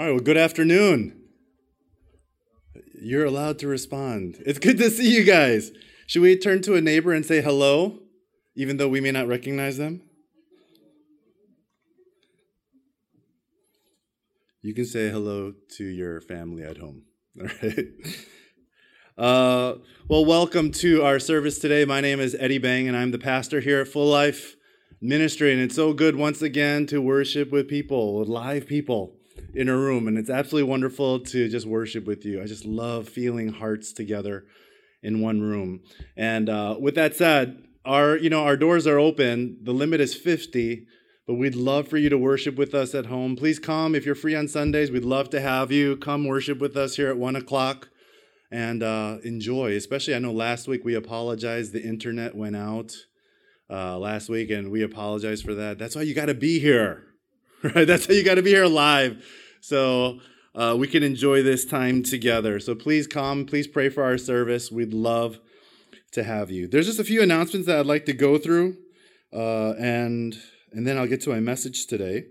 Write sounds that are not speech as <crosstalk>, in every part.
All right, well, good afternoon. You're allowed to respond. It's good to see you guys. Should we turn to a neighbor and say hello, even though we may not recognize them? You can say hello to your family at home. <laughs> All right. Uh, well, welcome to our service today. My name is Eddie Bang, and I'm the pastor here at Full Life Ministry. And it's so good once again to worship with people, with live people in a room. And it's absolutely wonderful to just worship with you. I just love feeling hearts together in one room. And uh, with that said, our you know our doors are open. The limit is 50, but we'd love for you to worship with us at home. Please come if you're free on Sundays. We'd love to have you come worship with us here at one o'clock and uh, enjoy. Especially, I know last week we apologized. The internet went out uh, last week, and we apologize for that. That's why you got to be here, <laughs> right? That's how you got to be here live, so uh, we can enjoy this time together. So please come. Please pray for our service. We'd love to have you. There's just a few announcements that I'd like to go through, uh, and and then I'll get to my message today.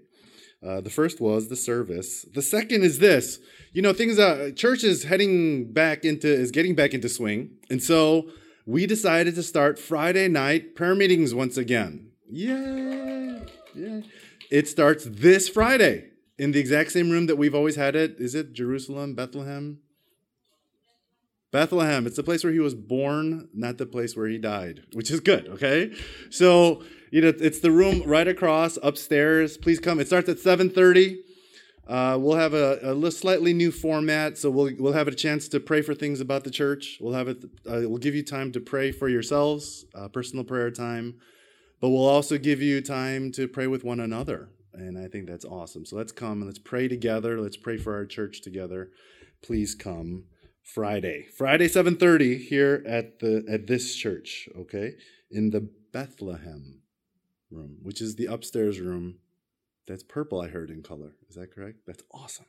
Uh, the first was the service. The second is this. You know, things. Uh, church is heading back into is getting back into swing, and so we decided to start Friday night prayer meetings once again. Yeah, yeah. It starts this Friday in the exact same room that we've always had it. Is it Jerusalem, Bethlehem? Bethlehem. It's the place where he was born, not the place where he died, which is good, okay? So, you know, it's the room right across upstairs. Please come. It starts at 7:30. Uh, we'll have a, a slightly new format, so we'll we'll have a chance to pray for things about the church. We'll have it. Uh, we'll give you time to pray for yourselves, uh, personal prayer time, but we'll also give you time to pray with one another, and I think that's awesome. So let's come and let's pray together. Let's pray for our church together. Please come. Friday. Friday 7:30 here at the at this church, okay? In the Bethlehem room, which is the upstairs room. That's purple I heard in color. Is that correct? That's awesome.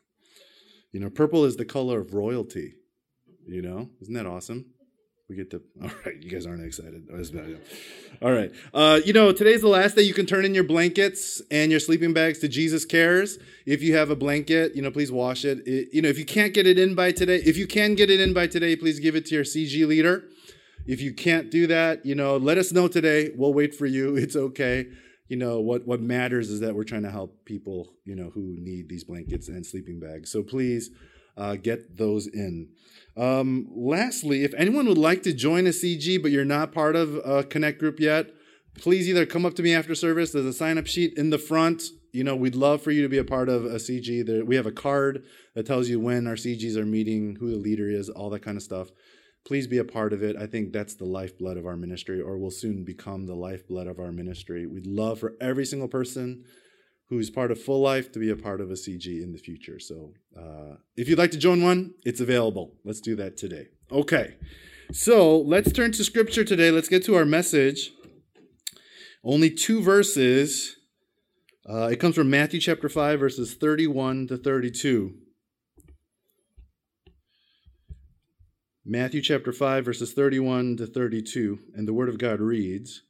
You know, purple is the color of royalty. You know? Isn't that awesome? We get to, <laughs> all right, you guys aren't excited. All right. Uh, you know, today's the last day you can turn in your blankets and your sleeping bags to Jesus Cares. If you have a blanket, you know, please wash it. it. You know, if you can't get it in by today, if you can get it in by today, please give it to your CG leader. If you can't do that, you know, let us know today. We'll wait for you. <laughs> It's okay. You know, what, what matters is that we're trying to help people, you know, who need these blankets and sleeping bags. So please uh, get those in. Um, lastly, if anyone would like to join a CG but you're not part of a Connect group yet, please either come up to me after service. There's a sign up sheet in the front. You know, we'd love for you to be a part of a CG. There, we have a card that tells you when our CGs are meeting, who the leader is, all that kind of stuff. Please be a part of it. I think that's the lifeblood of our ministry, or will soon become the lifeblood of our ministry. We'd love for every single person who's part of Full Life to be a part of a CG in the future. So uh, if you'd like to join one, it's available. Let's do that today. Okay, so let's turn to Scripture today. Let's get to our message. Only two verses. Uh, it comes from Matthew chapter 5, verses 31 to 32. Matthew chapter 5, verses 31 to 32, and the Word of God reads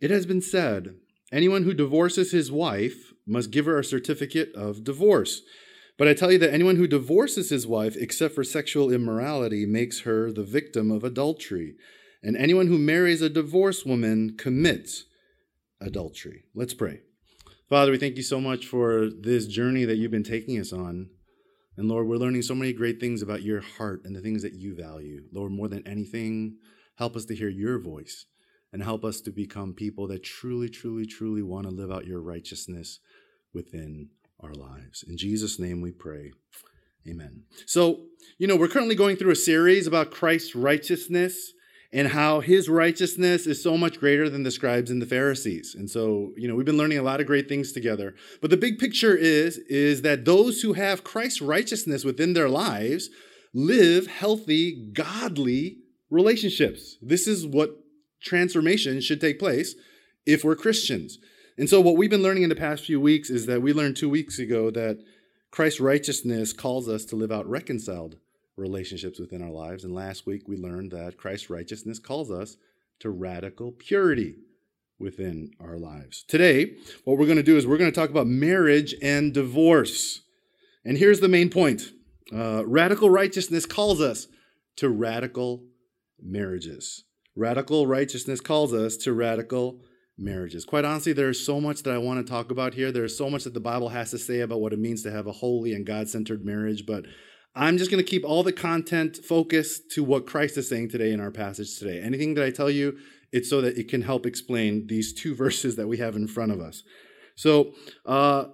It has been said, Anyone who divorces his wife must give her a certificate of divorce. But I tell you that anyone who divorces his wife except for sexual immorality makes her the victim of adultery. And anyone who marries a divorced woman commits adultery. Let's pray. Father, we thank you so much for this journey that you've been taking us on. And Lord, we're learning so many great things about your heart and the things that you value. Lord, more than anything, help us to hear your voice and help us to become people that truly, truly, truly want to live out your righteousness within our lives. In Jesus' name we pray. Amen. So, you know, we're currently going through a series about Christ's righteousness and how his righteousness is so much greater than the scribes and the Pharisees. And so, you know, we've been learning a lot of great things together. But the big picture is is that those who have Christ's righteousness within their lives live healthy, godly relationships. This is what transformation should take place if we're Christians. And so, what we've been learning in the past few weeks is that we learned two weeks ago that Christ's righteousness calls us to live out reconciled relationships within our lives. And last week we learned that Christ's righteousness calls us to radical purity within our lives. Today, what we're going to do is we're going to talk about marriage and divorce. And here's the main point uh, radical righteousness calls us to radical marriages. Radical righteousness calls us to radical marriages. Quite honestly, there's so much that I want to talk about here. There's so much that the Bible has to say about what it means to have a holy and God centered marriage, but I'm just going to keep all the content focused to what Christ is saying today in our passage today. Anything that I tell you, it's so that it can help explain these two <laughs> verses that we have in front of us. So, uh,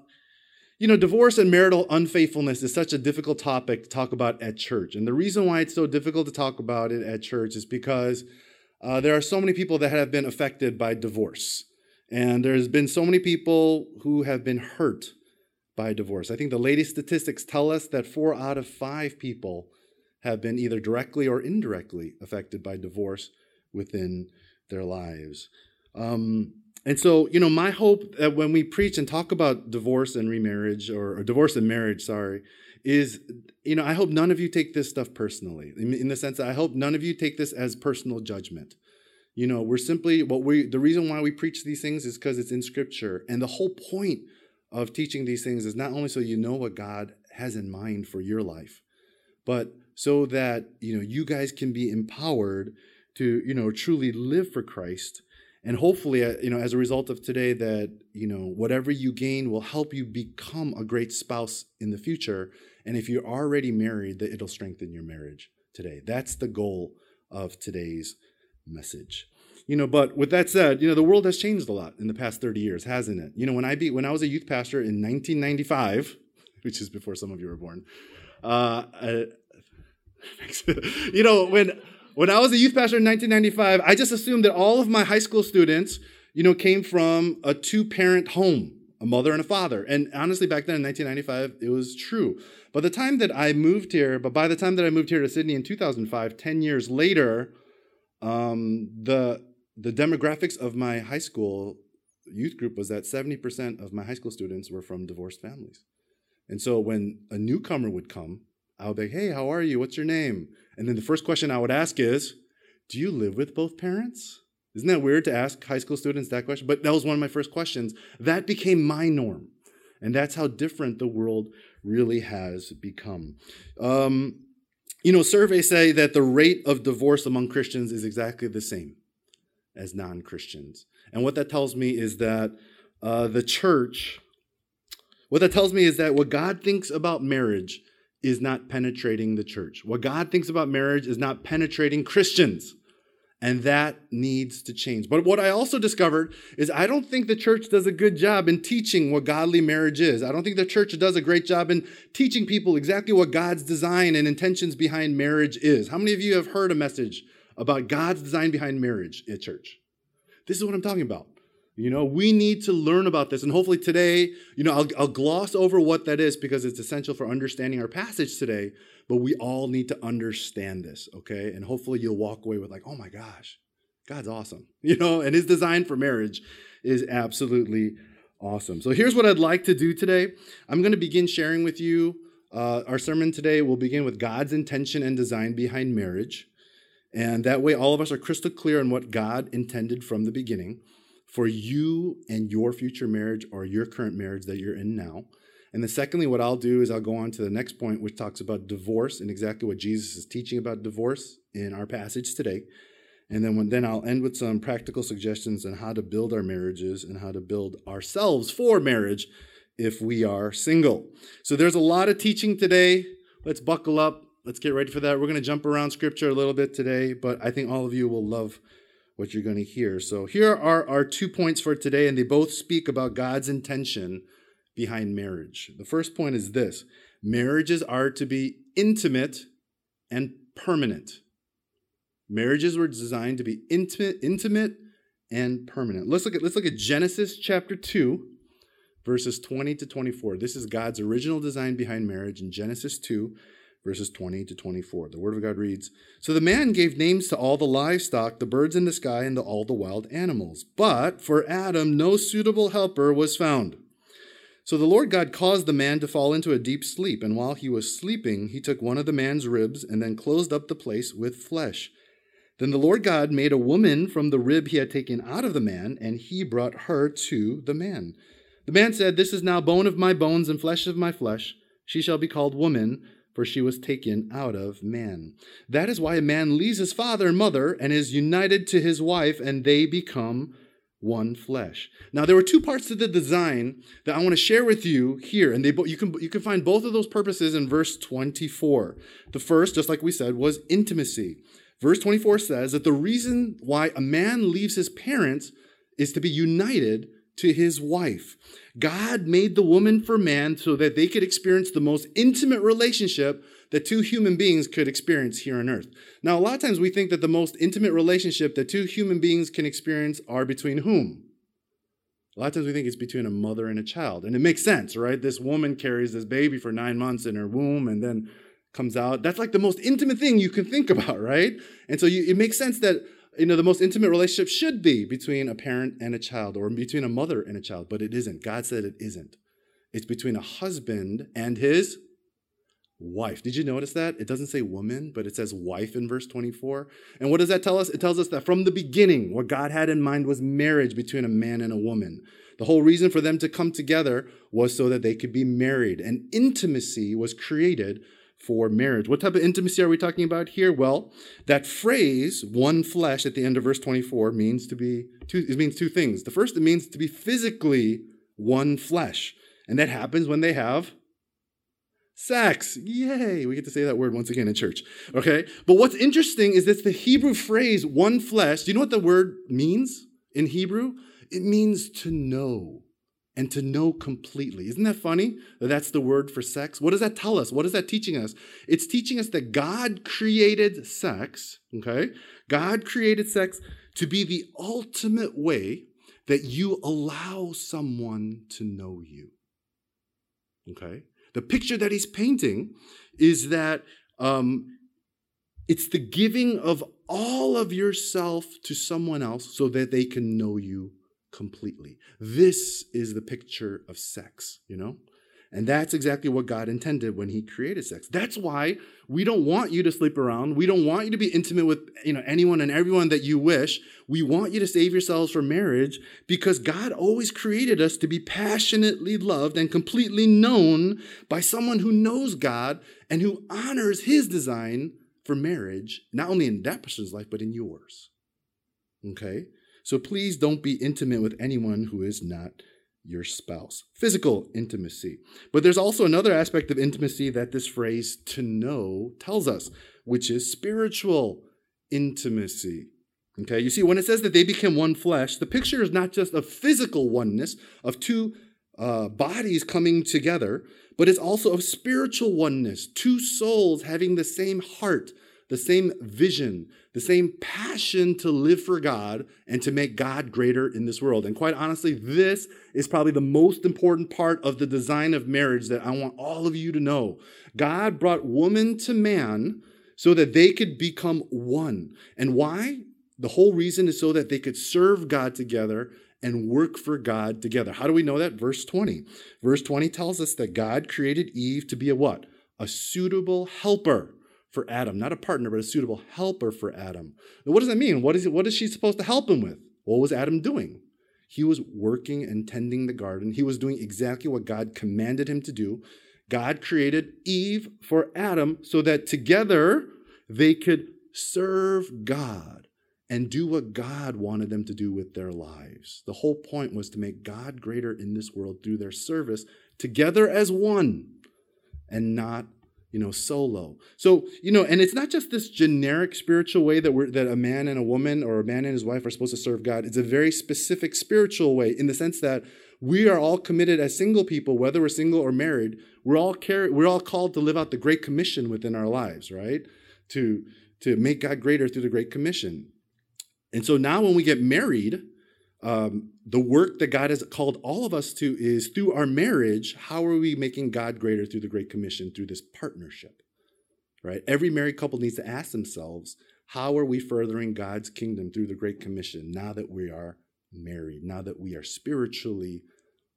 you know, divorce and marital unfaithfulness is such a difficult topic to talk about at church. And the reason why it's so difficult to talk about it at church is because uh, there are so many people that have been affected by divorce. And there's been so many people who have been hurt by divorce. I think the latest statistics tell us that four out of five people have been either directly or indirectly affected by divorce within their lives. Um, and so, you know, my hope that when we preach and talk about divorce and remarriage, or, or divorce and marriage, sorry, is, you know, I hope none of you take this stuff personally. In, in the sense that I hope none of you take this as personal judgment. You know, we're simply what we, the reason why we preach these things is because it's in Scripture. And the whole point of teaching these things is not only so you know what God has in mind for your life, but so that, you know, you guys can be empowered to, you know, truly live for Christ and hopefully uh, you know as a result of today that you know whatever you gain will help you become a great spouse in the future and if you're already married that it'll strengthen your marriage today. That's the goal of today's message. You know but with that said you know the world has changed a lot in the past 30 years hasn't it? You know when i be when i was a youth pastor in 1995 <laughs> which is before some of you were born uh, uh <laughs> you know when when I was a youth pastor in 1995, I just assumed that all of my high school students, you know, came from a two-parent home, a mother and a father. And honestly, back then in 1995, it was true. By the time that I moved here, but by the time that I moved here to Sydney in 2005, 10 years later, um, the the demographics of my high school youth group was that 70% of my high school students were from divorced families. And so when a newcomer would come, I would be, hey, how are you? What's your name? And then the first question I would ask is, do you live with both parents? Isn't that weird to ask high school students that question? But that was one of my first questions. That became my norm. And that's how different the world really has become. Um, you know, surveys say that the rate of divorce among Christians is exactly the same as non Christians. And what that tells me is that uh, the church, what that tells me is that what God thinks about marriage is not penetrating the church. What God thinks about marriage is not penetrating Christians. And that needs to change. But what I also discovered is I don't think the church does a good job in teaching what godly marriage is. I don't think the church does a great job in teaching people exactly what God's design and intentions behind marriage is. How many of you have heard a message about God's design behind marriage at church? This is what I'm talking about. You know, we need to learn about this. And hopefully today, you know, I'll, I'll, gloss over what that is because it's essential for understanding our passage today. But we all need to understand this, okay? And hopefully you'll walk away with, like, oh my gosh, God's awesome. <laughs> You know, and his design for marriage is absolutely awesome. So here's what I'd like to do today I'm to begin sharing with you. Uh, our sermon today will begin with God's intention and design behind marriage. And that way, all of us are crystal clear on what God intended from the beginning for you and your future marriage or your current marriage that you're in now. And then, secondly, what I'll do is I'll go on to the next point, which talks about divorce and exactly what Jesus is teaching about divorce in our passage today. And then, when, then I'll end with some practical suggestions on how to build our marriages and how to build ourselves for marriage if we are single. So there's a lot of teaching today. Let's buckle up. Let's get ready for that. We're going to jump around scripture a little bit today, but I think all of you will love what you're going to hear. So here are our two points for today, and they both speak about God's intention behind marriage. The first point is this marriages are to be intimate and permanent. Marriages were designed to be intimate, intimate and permanent. Let's look at let's look at Genesis chapter 2 verses 20 to 24. This is God's original design behind marriage in Genesis 2 verses 20 to 24. The Word of God reads So the man gave names to all the livestock, the birds in the sky, and to all the wild animals. But for Adam, no suitable helper was found. So the Lord God caused the man to fall into a deep sleep, and while he was sleeping, he took one of the man's ribs and then closed up the place with flesh. Then the Lord God made a woman from the rib he had taken out of the man, and he brought her to the man. The man said, This is now bone of my bones and flesh of my flesh. she shall be called woman, for she was taken out of man. That is why a man leaves his father and mother and is united to his wife, and they become one flesh. Now, there were two parts to the design that I want to share with you here, and they you can you can find both of those purposes in verse 24. The first, just like we said, was intimacy. Verse 24 says that the reason why a man leaves his parents is to be united to his wife. God made the woman for man so that they could experience the most intimate relationship that two human beings could experience here on earth. Now, a lot of times we think that the most intimate relationship that two human beings can experience are between whom? A lot of times we think it's between a mother and a child. And it makes sense, right? This woman carries this baby for nine months in her womb and then comes out. That's like the most intimate thing you can think <laughs> about, right? And so you, it makes sense that you know the most intimate relationship should be between a parent and a child or between a mother and a child, but it isn't. God said it isn't. It's between a husband and his wife. Did you notice that? It doesn't say woman, but it says wife in verse 24. And what does that tell us? It tells us that from the beginning, what God had in mind was marriage between a man and a woman. The whole reason for them to come together was so that they could be married. And intimacy was created for marriage. What type of intimacy are we talking about here? Well, that phrase, one flesh, at the end of verse 24 means to be two, it means two things. The first, it means to be physically one flesh. And that happens when they have sex. Yay! We get to say that word once again in church. Okay? But what's interesting is that the Hebrew phrase one flesh, do you know what the word means in Hebrew? It means to know and to know completely. Isn't that funny that that's the word for sex? What does that tell us? What is that teaching us? It's teaching us that God created sex, okay? God created sex to be the ultimate way that you allow someone to know you. Okay? The picture that he's painting is that um, it's the giving of all of yourself to someone else so that they can know you completely. This is the picture of sex, you know? And that's exactly what God intended when he created sex. That's why we don't want you to sleep around. We don't want you to be intimate with, you know, anyone and everyone that you wish. We want you to save yourselves for marriage because God always created us to be passionately loved and completely known by someone who knows God and who honors his design for marriage, not only in that person's life, but in yours. Okay? So please don't be intimate with anyone who is not your spouse. Physical intimacy. But there's also another aspect of intimacy that this phrase to know tells us, which is spiritual intimacy. Okay, you see, when it says that they became one flesh, the picture is not just of physical oneness, of two uh, bodies coming together, but it's also of spiritual oneness, two souls having the same heart, the same vision, the same passion to live for God and to make God greater in this world. And quite honestly, this is probably the most important part of the design of marriage that I want all of you to know. God brought woman to man so that they could become one. And why? The whole reason is so that they could serve God together and work for God together. How do we know that? Verse 20. Verse 20 tells us that God created Eve to be a what? A suitable helper for Adam, not a partner, but a suitable helper for Adam. Now, what does that mean? What is, what is she supposed to help him with? What was Adam doing? He was working and tending the garden. He was doing exactly what God commanded him to do. God created Eve for Adam so that together they could serve God and do what God wanted them to do with their lives. The whole point was to make God greater in this world through their service together as one and not you know, solo. So, you know, and it's not just this generic spiritual way that we're that a man and a woman or a man and his wife are supposed to serve God. It's a very specific spiritual way in the sense that we are all committed as single people, whether we're single or married. We're all car- we're all called to live out the Great Commission within our lives, right? To to make God greater through the Great Commission. And so now when we get married, um, the work that God has called all of us to is through our marriage, how are we making God greater through the Great Commission, through this partnership? Right? Every married couple needs to ask themselves, how are we furthering God's kingdom through the Great Commission now that we are married, now that we are spiritually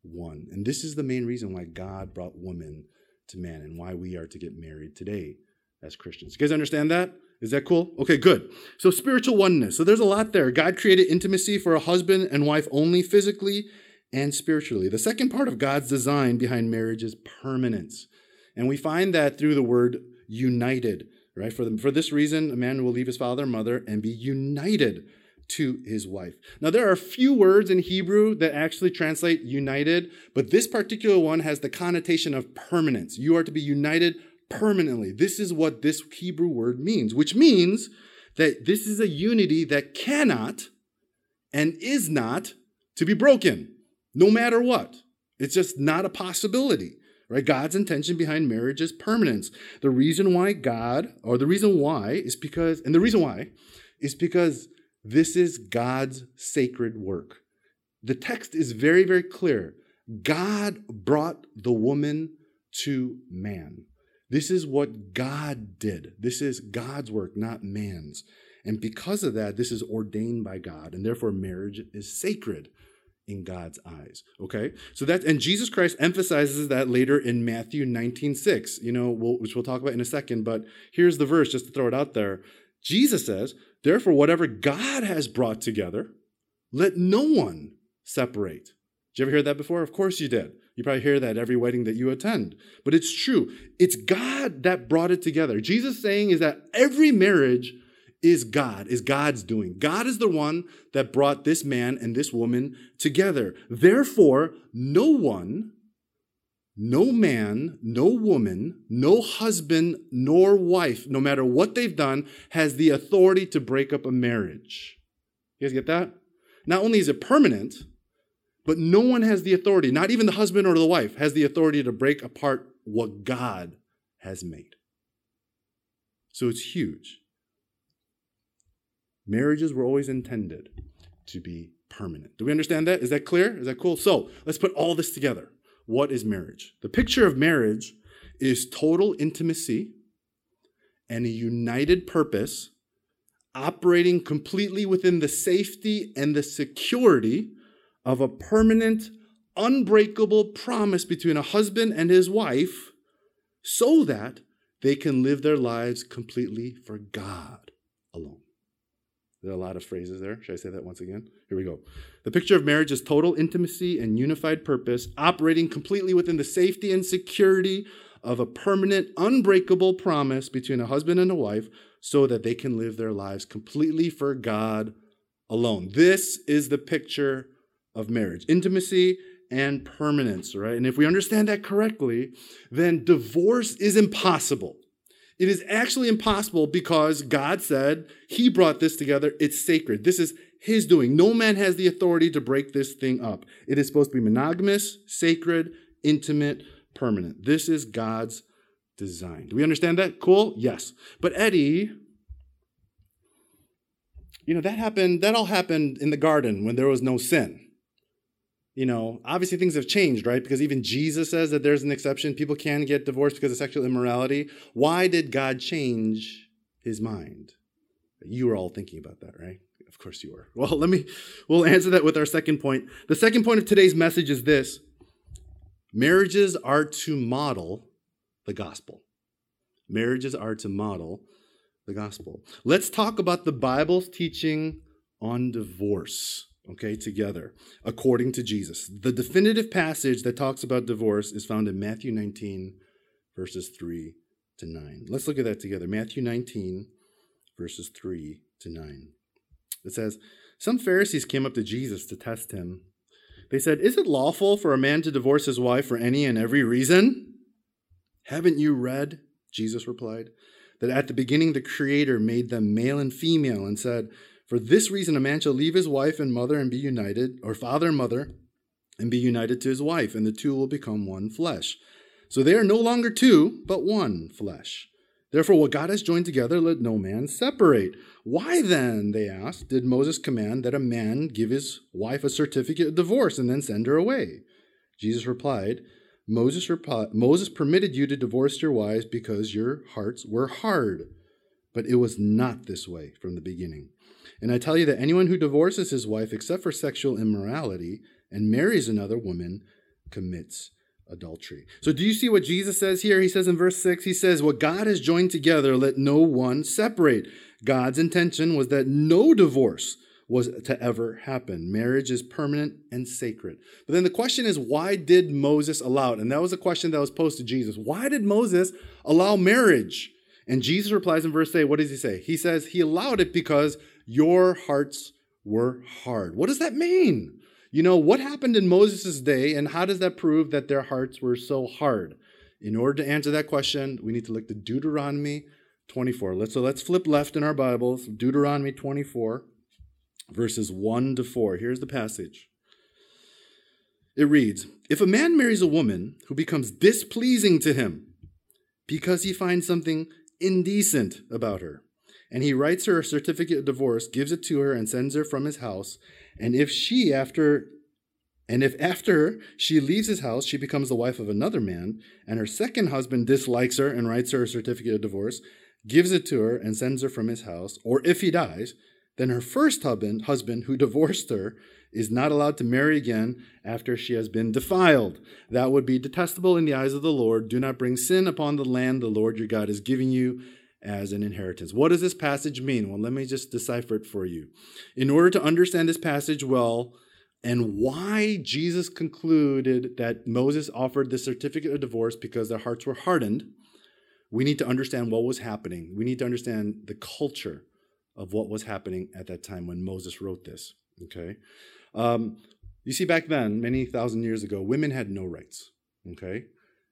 one? And this is the main reason why God brought woman to man and why we are to get married today as Christians. You guys understand that? Is that cool? Okay, good. So, spiritual oneness. So, there's a lot there. God created intimacy for a husband and wife only physically and spiritually. The second part of God's design behind marriage is permanence. And we find that through the word united, right? For, the, for this reason, a man will leave his father and mother and be united to his wife. Now, there are a few words in Hebrew that actually translate united, but this particular one has the connotation of permanence. You are to be united permanently. This is what this Hebrew word means, which means that this is a unity that cannot and is not to be broken, no matter what. It's just not a possibility, right? God's intention behind marriage is permanence. The reason why God, or the reason why, is because, and the reason why is because this is God's sacred work. The text is very, very clear. God brought the woman to man. This is what God did. This is God's work, not man's. And because of that, this is ordained by God, and therefore marriage is sacred in God's eyes. Okay? So that and Jesus Christ emphasizes that later in Matthew 19, 6, you know, we'll, which we'll talk about in a second, but here's the verse just to throw it out there. Jesus says, Therefore, whatever God has brought together, let no one separate. Did you ever hear that before? Of course you did. You probably hear that every wedding that you attend. But it's true. It's God that brought it together. Jesus saying is that every marriage is God, is God's doing. God is the one that brought this man and this woman together. Therefore, no one, no man, no woman, no husband, nor wife, no matter what they've done, has the authority to break up a marriage. You guys get that? Not only is it permanent, but no one has the authority, not even the husband or the wife, has the authority to break apart what God has made. So it's huge. Marriages were always intended to be permanent. Do we understand that? Is that clear? Is that cool? So let's put all this together. What is marriage? The picture of marriage is total intimacy and a united purpose operating completely within the safety and the security of a permanent, unbreakable promise between a husband and his wife so that they can live their lives completely for God alone. There are a lot of phrases there. Should I say that once again? Here we go. The picture of marriage is total intimacy and unified purpose, operating completely within the safety and security of a permanent, unbreakable promise between a husband and a wife so that they can live their lives completely for God alone. This is the picture of marriage intimacy and permanence, right? And if we understand that correctly, then divorce is impossible. It is actually impossible because God said He brought this together. It's sacred. This is His doing. No man has the authority to break this thing up. It is supposed to be monogamous, sacred, intimate, permanent. This is God's design. Do we understand that? Cool? Yes. But Eddie, you know, that happened, that all happened in the garden when there was no sin you know, obviously things have changed, right? Because even Jesus says that there's an exception. People can get divorced because of sexual immorality. Why did God change his mind? You were all thinking about that, right? Of course you were. <laughs> Well, let me, we'll answer that with our second point. The second point of today's message is this marriages are to model the gospel. Marriages are to model the gospel. Let's talk about the Bible's teaching on divorce okay, together, according to Jesus. The definitive passage that talks about divorce is found in Matthew 19, verses 3 to 9. Let's look at that together. Matthew 19, verses 3 to 9. It says, Some Pharisees came up to Jesus to test him. They said, Is it lawful for a man to divorce his wife for any and every reason? Haven't you read, Jesus replied, that at the beginning the Creator made them male and female and said, for this reason, a man shall leave his wife and mother and be united, or father and mother, and be united to his wife, and the two will become one flesh. So they are no longer two, but one flesh. Therefore, what God has joined together, let no man separate. Why then, they asked, did Moses command that a man give his wife a certificate of divorce and then send her away? Jesus replied, Moses, Moses permitted you to divorce your wives because your hearts were hard. But it was not this way from the beginning. And I tell you that anyone who divorces his wife except for sexual immorality and marries another woman commits adultery. So do you see what Jesus says here? He says in verse 6, he says, What God has joined together, let no one separate. God's intention was that no divorce was to ever happen. Marriage is permanent and sacred. But then the question is, why did Moses allow it? And that was a question that was posed to Jesus. Why did Moses allow marriage? And Jesus replies in verse 8, what does he say? He says, He allowed it because your hearts were hard. What does that mean? You know, what happened in Moses' day, and how does that prove that their hearts were so hard? In order to answer that question, we need to look to Deuteronomy 24. Let's, so let's flip left in our Bibles, Deuteronomy 24, verses 1 to 4. Here's the passage. It reads If a man marries a woman who becomes displeasing to him because he finds something indecent about her, and he writes her a certificate of divorce, gives it to her, and sends her from his house, and if she, after and if after she leaves his house, she becomes the wife of another man, and her second husband dislikes her and writes her a certificate of divorce, gives it to her, and sends her from his house, or if he dies, then her first husband, husband who <laughs> divorced her is not allowed to marry again after she has been defiled. That would be detestable in the eyes of the Lord. Do not bring sin upon the land the Lord your God is giving you as an inheritance. What does this passage mean? Well, let me just decipher it for you. In order to understand this passage well, and why Jesus concluded that Moses offered the certificate of divorce because their hearts were hardened, we need to understand what was happening. We need to understand the culture of what was happening at that time when Moses wrote this. Okay? Um, you see, back then, many thousand years ago, women had no rights. Okay?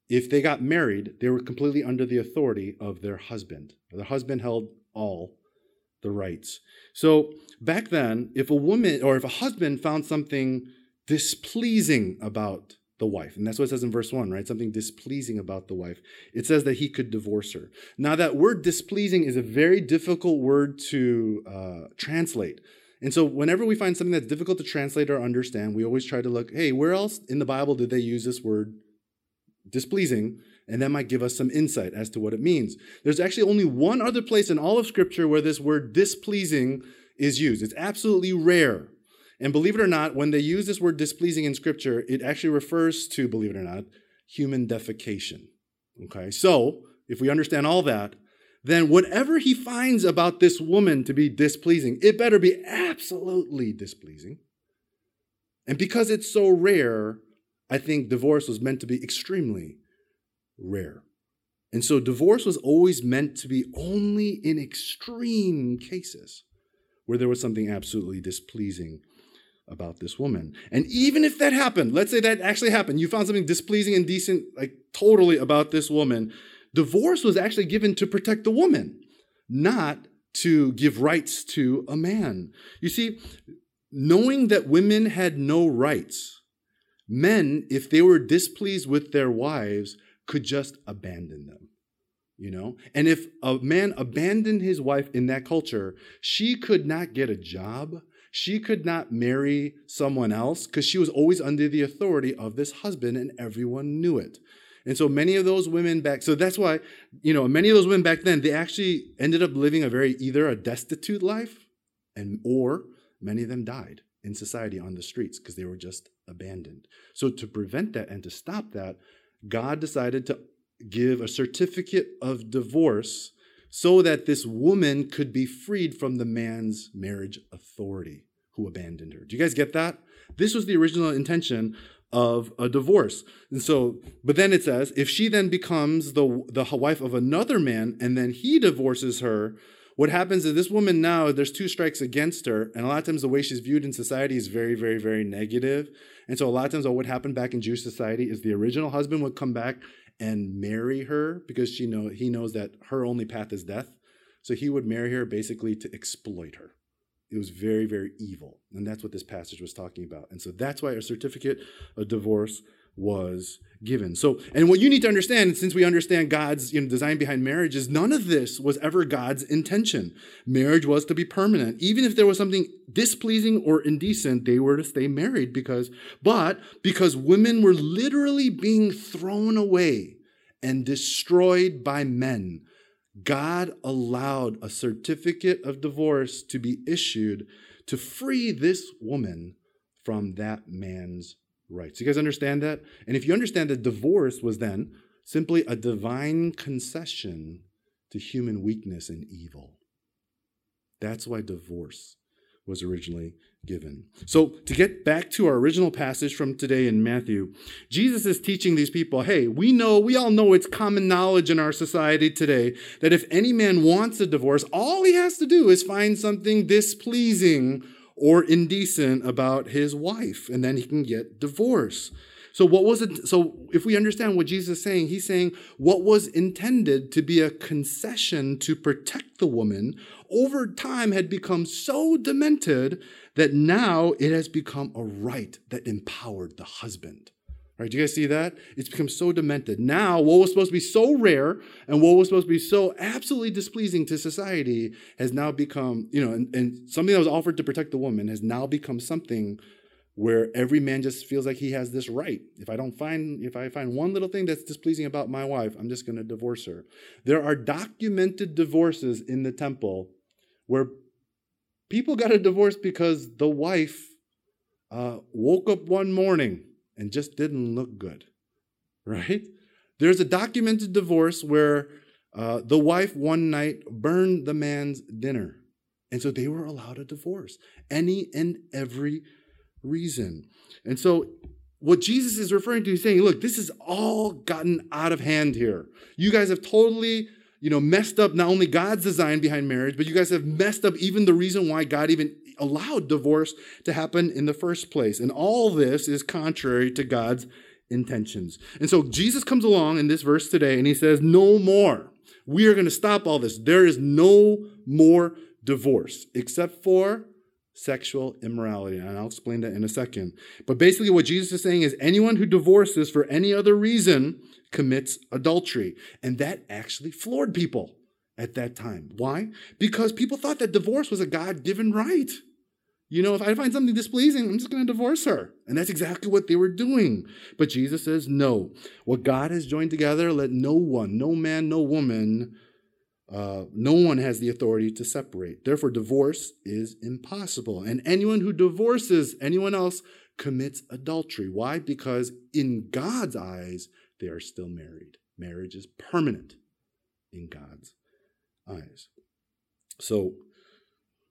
If they got married, they were completely under the authority of their husband. Their husband held all the rights. So back then, if a woman or if a husband found something displeasing about the wife, and that's what it says in verse 1, right? Something displeasing about the wife. It says that he could divorce her. Now, that word displeasing is a very difficult word to uh, translate. And so, whenever we find something that's difficult to translate or understand, we always try to look, hey, where else in the Bible did they use this word displeasing? and that might give us some insight as to what it means. There's actually only one other place in all of Scripture where this word displeasing is used. It's absolutely rare. And believe it or not, when they use this word displeasing in Scripture, it actually refers to, believe it or not, human defecation. Okay, so if we understand all that, then whatever he finds about this woman to be displeasing, it better be absolutely displeasing. And because it's so rare, I think divorce was meant to be extremely rare. And so divorce was always meant to be only in extreme cases where there was something absolutely displeasing about this woman. And even if that happened, let's say that actually happened, you found something displeasing and decent, like totally about this woman, divorce was actually given to protect the woman, not to give rights to a man. You see, knowing that women had no rights, men, if they were displeased with their wives, could just abandon them. You know? And if a man abandoned his wife in that culture, she could not get a job. She could not marry someone else because she was always under the authority of this husband and everyone knew it. And so many of those women back, so that's why, you know, many of those women back then, they actually ended up living a very either a destitute life and or many of them died in society on the streets because they were just abandoned. So to prevent that and to stop that, God decided to give a certificate of divorce so that this woman could be freed from the man's marriage authority who abandoned her. Do you guys get that? This was the original intention of a divorce. And so, but then it says, if she then becomes the, the wife of another man and then he divorces her, what happens is this woman now, there's two strikes against her, and a lot of times the way she's viewed in society is very, very, very negative. And so a lot of times what would happen back in Jewish society is the original husband would come back and marry her because she know he knows that her only path is death. So he would marry her basically to exploit her. It was very, very evil. And that's what this passage was talking about. And so that's why a certificate of divorce was given. So, and what you need to understand, since we understand God's you know, design behind marriage, is none of this was ever God's intention. Marriage was to be permanent. Even if there was something displeasing or indecent, they were to stay married because, but because women were literally being thrown away and destroyed by men, God allowed a certificate of divorce to be issued to free this woman from that man's rights. You guys understand that? And if you understand that divorce was then simply a divine concession to human weakness and evil, that's why divorce was originally given. So, to get back to our original passage from today in Matthew, Jesus is teaching these people hey, we know, we all know it's common knowledge in our society today that if any man wants a divorce, all he has to do is find something displeasing or indecent about his wife, and then he can get divorce. So what was it? So if we understand what Jesus is saying, he's saying what was intended to be a concession to protect the woman over time had become so demented that now it has become a right that empowered the husband. Right? Do you guys see that? It's become so demented. Now, what was supposed to be so rare and what was supposed to be so absolutely displeasing to society has now become, you know, and, and something that was offered to protect the woman has now become something where every man just feels like he has this right. If I don't find if I find one little thing that's displeasing about my wife, I'm just going to divorce her. There are documented divorces in the temple where people got a divorce because the wife uh, woke up one morning and just didn't look good, <laughs> right? There's a documented divorce where uh, the wife one night burned the man's dinner. And so they were allowed a divorce. Any and every reason. And so, what Jesus is referring to, is saying, look, this has all gotten out of hand here. You guys have totally, you know, messed up not only God's design behind marriage, but you guys have messed up even the reason why God even allowed divorce to happen in the first place. And all this is contrary to God's intentions. And so Jesus comes along in this verse today and he says, No more. We are going to stop all this. There is no more divorce except for sexual immorality. And I'll explain that in a second. But basically, what Jesus is saying is anyone who divorces for any other reason commits adultery. And that actually floored people at that time. Why? Because people thought that divorce was a God given right. You know, if I find something displeasing, I'm just going to divorce her. And that's exactly what they were doing. But Jesus says, no. What God has joined together, let no one, no man, no woman uh, no one has the authority to separate. Therefore, divorce is impossible. And anyone who divorces anyone else commits adultery. Why? Because in God's eyes, they are still married. Marriage is permanent in God's eyes. So,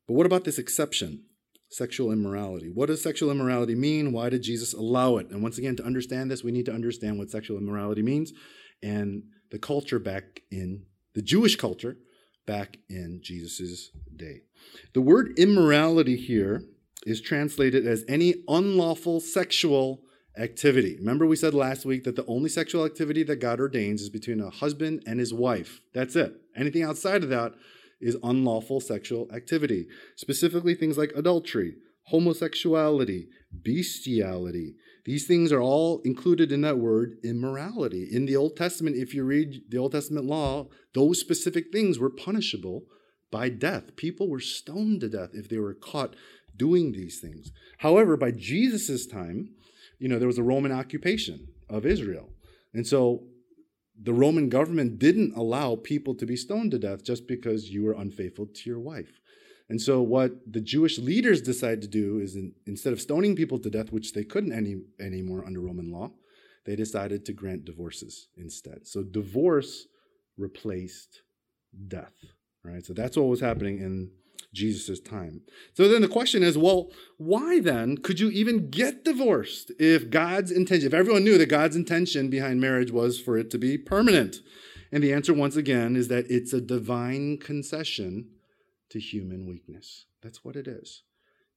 but what about this exception? Sexual immorality. What does sexual immorality mean? Why did Jesus allow it? And once again, to understand this, we need to understand what sexual immorality means and the culture back in the Jewish culture back in Jesus' day. The word immorality here is translated as any unlawful sexual activity. Remember, we said last week that the only sexual activity that God ordains is between a husband and his wife. That's it. Anything outside of that is unlawful sexual activity. Specifically, things like adultery, homosexuality, bestiality, these things are all included in that word immorality. In the Old Testament, if you read the Old Testament law, those specific things were punishable by death. People were stoned to death if they were caught doing these things. However, by Jesus' time, you know, there was a Roman occupation of Israel. And so the Roman government didn't allow people to be stoned to death just because you were unfaithful to your wife. And so, what the Jewish leaders decided to do is in, instead of stoning people to death, which they couldn't any anymore under Roman law, they decided to grant divorces instead. So, divorce replaced death, right? So, that's what was happening in Jesus' time. So, then the question is well, why then could you even get divorced if God's intention, if everyone knew that God's intention behind marriage was for it to be permanent? And the answer, once again, is that it's a divine concession to human weakness. That's what it is.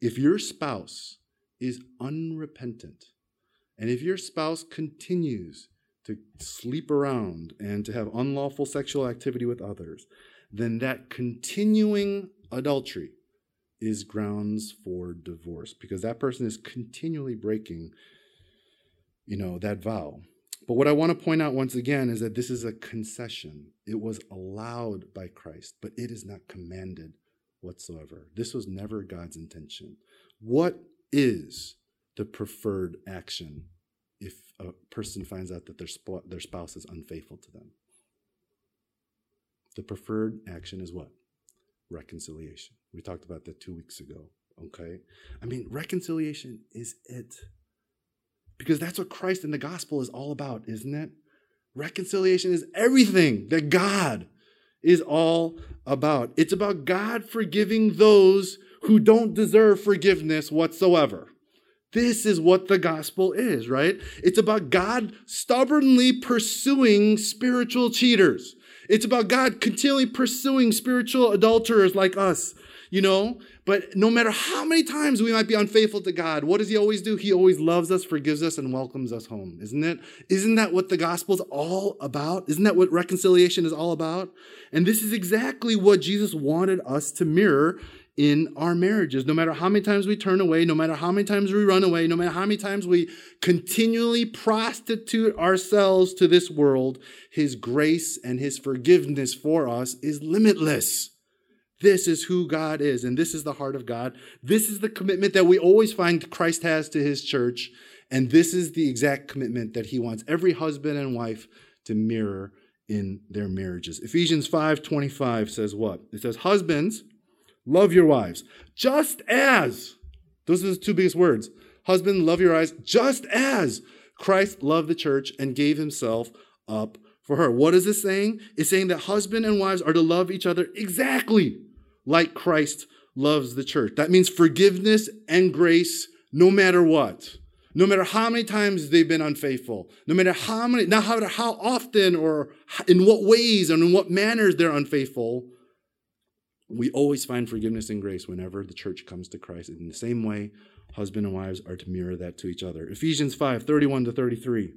If your spouse is unrepentant, and if your spouse continues to sleep around and to have unlawful sexual activity with others, then that continuing adultery is grounds for divorce because that person is continually breaking you know that vow but what i want to point out once again is that this is a concession it was allowed by christ but it is not commanded whatsoever. This was never God's intention. What is the preferred action if a person finds out that their, sp- their spouse is unfaithful to them? The preferred action is what? Reconciliation. We talked about that two weeks ago. Okay? I mean, reconciliation is it. Because that's what Christ in the gospel is all about, isn't it? Reconciliation is everything that God is all about. It's about God forgiving those who don't deserve forgiveness whatsoever. This is what the gospel is, right? It's about God stubbornly pursuing spiritual cheaters. It's about God continually pursuing spiritual adulterers like us, you know? But no matter how many times we might be unfaithful to God, what does He always do? He always loves us, forgives us, and welcomes us home, isn't it? Isn't that what the gospel's all about? Isn't that what reconciliation is all about? And this is exactly what Jesus wanted us to mirror in our marriages. No matter how many times we turn away, no matter how many times we run away, no matter how many times we continually prostitute ourselves to this world, His grace and His forgiveness for us is limitless. This is who God is, and this is the heart of God. This is the commitment that we always find Christ has to His church, and this is the exact commitment that He wants every husband and wife to mirror in their marriages. Ephesians 5:25 says what? It says, "Husbands, Love your wives, just as, those are the two biggest words. Husband, love your wives, just as Christ loved the church and gave himself up for her. What is this saying? It's saying that husband and wives are to love each other exactly like Christ loves the church. That means forgiveness and grace no matter what. No matter how many times they've been unfaithful, no matter how many, not how, how often or in what ways and in what manners they're unfaithful, we always find forgiveness and grace whenever the church comes to Christ. In the same way, husband and wives are to mirror that to each other. Ephesians 5 31 to 33.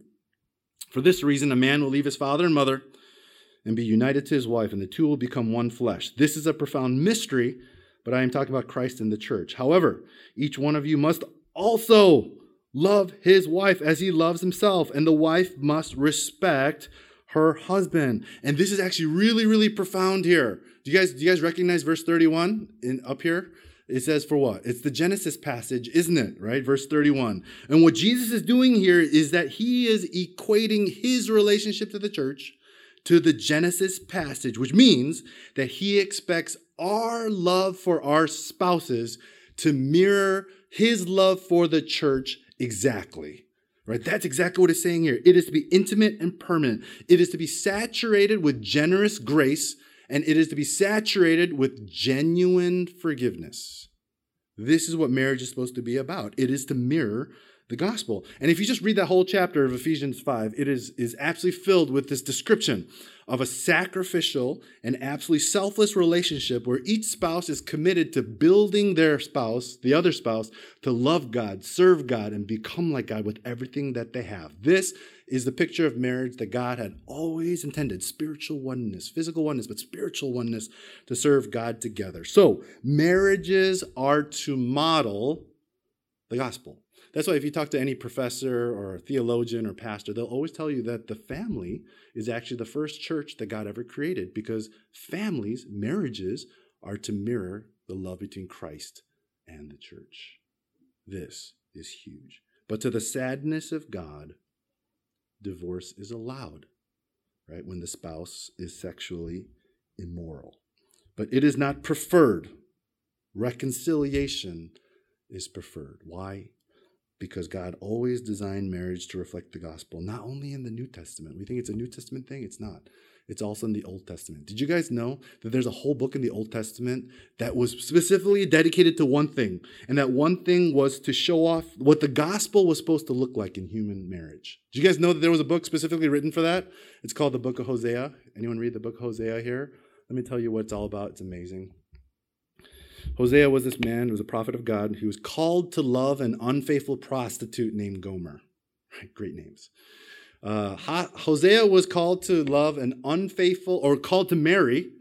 For this reason, a man will leave his father and mother and be united to his wife, and the two will become one flesh. This is a profound mystery, but I am talking about Christ and the church. However, each one of you must also love his wife as he loves himself, and the wife must respect her husband. And this is actually really, really profound here. Do you guys do you guys recognize verse 31 in up here? It says for what? It's the Genesis passage, isn't it? Right? Verse 31. And what Jesus is doing here is that he is equating his relationship to the church to the Genesis passage, which means that he expects our love for our spouses to mirror his love for the church exactly. Right? That's exactly what it's saying here. It is to be intimate and permanent. It is to be saturated with generous grace and it is to be saturated with genuine forgiveness. This is what marriage is supposed to be about. It is to mirror the gospel. And if you just read that whole chapter of Ephesians 5, it is, is absolutely filled with this description of a sacrificial and absolutely selfless relationship where each spouse is committed to building their spouse, the other spouse, to love God, serve God, and become like God with everything that they have. This is the picture of marriage that God had always intended spiritual oneness, physical oneness, but spiritual oneness to serve God together. So, marriages are to model the gospel. That's why if you talk to any professor or theologian or pastor, they'll always tell you that the family is actually the first church that God ever created because families, marriages, are to mirror the love between Christ and the church. This is huge. But to the sadness of God, divorce is allowed, right? When the spouse is sexually immoral. But it is not preferred. Reconciliation is preferred. Why? Because God always designed marriage to reflect the gospel, not only in the New Testament. We think it's a New Testament thing, it's not. It's also in the Old Testament. Did you guys know that there's a whole book in the Old Testament that was specifically dedicated to one thing? And that one thing was to show off what the gospel was supposed to look like in human marriage. Did you guys know that there was a book specifically written for that? It's called the Book of Hosea. Anyone read the Book of Hosea here? Let me tell you what it's all about. It's amazing. Hosea was this man who was a prophet of God. He was called to love an unfaithful prostitute named Gomer. <laughs> Great names. Uh, Hosea was called to love an unfaithful, or called to marry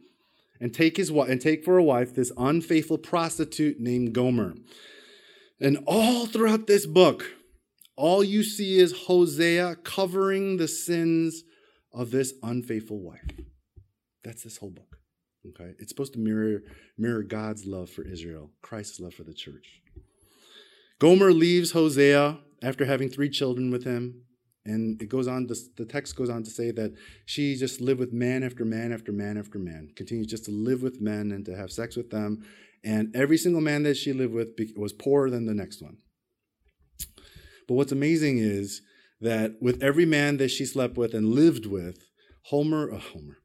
and take his and take for a wife this unfaithful prostitute named Gomer. And all throughout this book, all you see is Hosea covering the sins of this unfaithful wife. That's this whole book. Okay? It's supposed to mirror, mirror God's love for Israel, Christ's love for the church. Gomer leaves Hosea after having three children with him. And it goes on, the text goes on to say that she just lived with man after man after man after man, continues just to live with men and to have sex with them. And every single man that she lived with was poorer than the next one. But what's amazing is that with every man that she slept with and lived with, Homer, uh, Homer,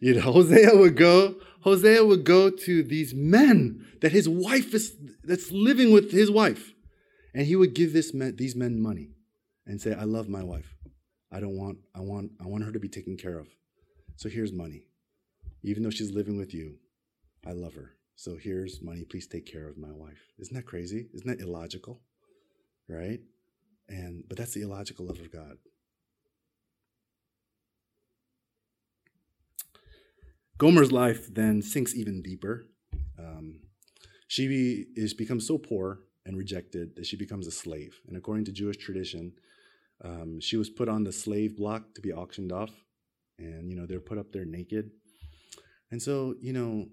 you know, <laughs> Hosea would go, Hosea would go to these men that his wife is, that's living with his wife. And he would give this men, these men money and say, I love my wife. I don't want, I want, I want her to be taken care of. So here's money. Even though she's living with you, I love her. So here's money. Please take care of my wife. Isn't that crazy? Isn't that illogical? Right? And but that's the illogical love of God. Gomer's life then sinks even deeper. Um, she is becomes so poor and rejected that she becomes a slave. And according to Jewish tradition, um, she was put on the slave block to be auctioned off, and you know they're put up there naked. And so you know,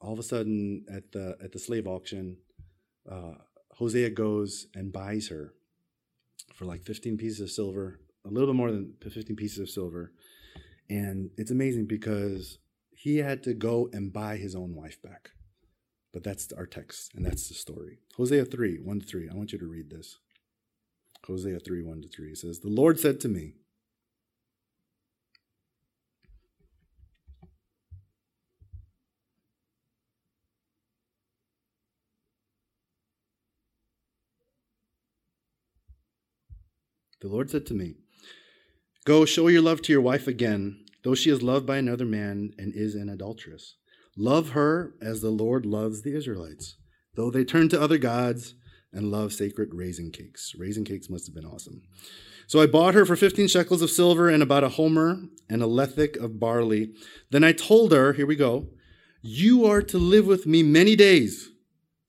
all of a sudden at the at the slave auction, uh, Hosea goes and buys her for like 15 pieces of silver, a little bit more than 15 pieces of silver. And it's amazing because he had to go and buy his own wife back. But that's our text, and that's the story. Hosea 3, 1 to 3. I want you to read this. Hosea 3, 1 to 3 says, The Lord said to me, The Lord said to me, Go show your love to your wife again, though she is loved by another man and is an adulteress. Love her as the Lord loves the Israelites, though they turn to other gods and love sacred raisin cakes. Raisin cakes must have been awesome. So I bought her for 15 shekels of silver and about a homer and a lethek of barley. Then I told her, here we go, you are to live with me many days.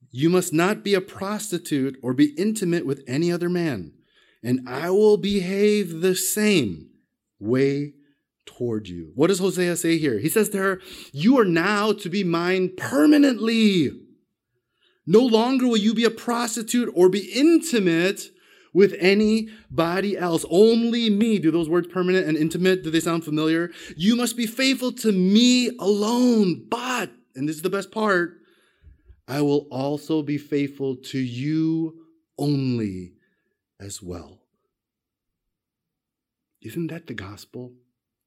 You must not be a prostitute or be intimate with any other man, and I will behave the same way toward you. What does Hosea say here? He says to her, You are now to be mine permanently. No longer will you be a prostitute or be intimate with anybody else. Only me. Do those words permanent and intimate, do they sound familiar? You must be faithful to me alone. But, and this is the best part, I will also be faithful to you only as well. Isn't that the gospel?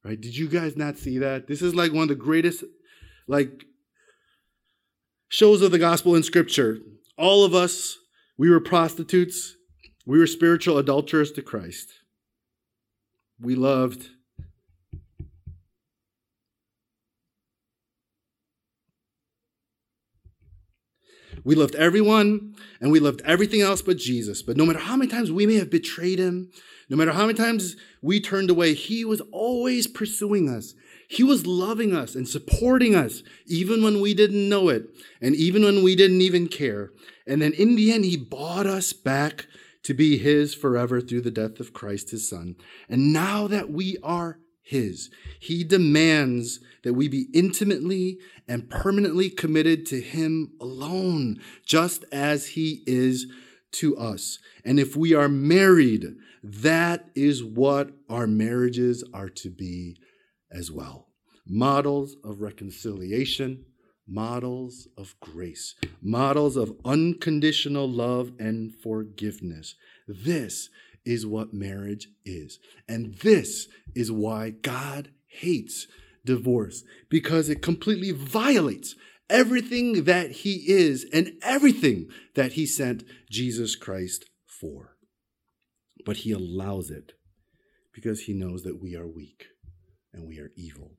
Right? Did you guys not see that? This is like one of the greatest like shows of the gospel in scripture. All of us, we were prostitutes. We were spiritual adulterers to Christ. We loved We loved everyone and we loved everything else but Jesus. But no matter how many times we may have betrayed him, no matter how many times we turned away, he was always pursuing us. He was loving us and supporting us, even when we didn't know it, and even when we didn't even care. And then in the end, he bought us back to be his forever through the death of Christ, his son. And now that we are his, he demands that we be intimately and permanently committed to him alone, just as he is to us. And if we are married, that is what our marriages are to be as well. Models of reconciliation, models of grace, models of unconditional love and forgiveness. This is what marriage is. And this is why God hates divorce, because it completely violates everything that He is and everything that He sent Jesus Christ for but he allows it because he knows that we are weak and we are evil.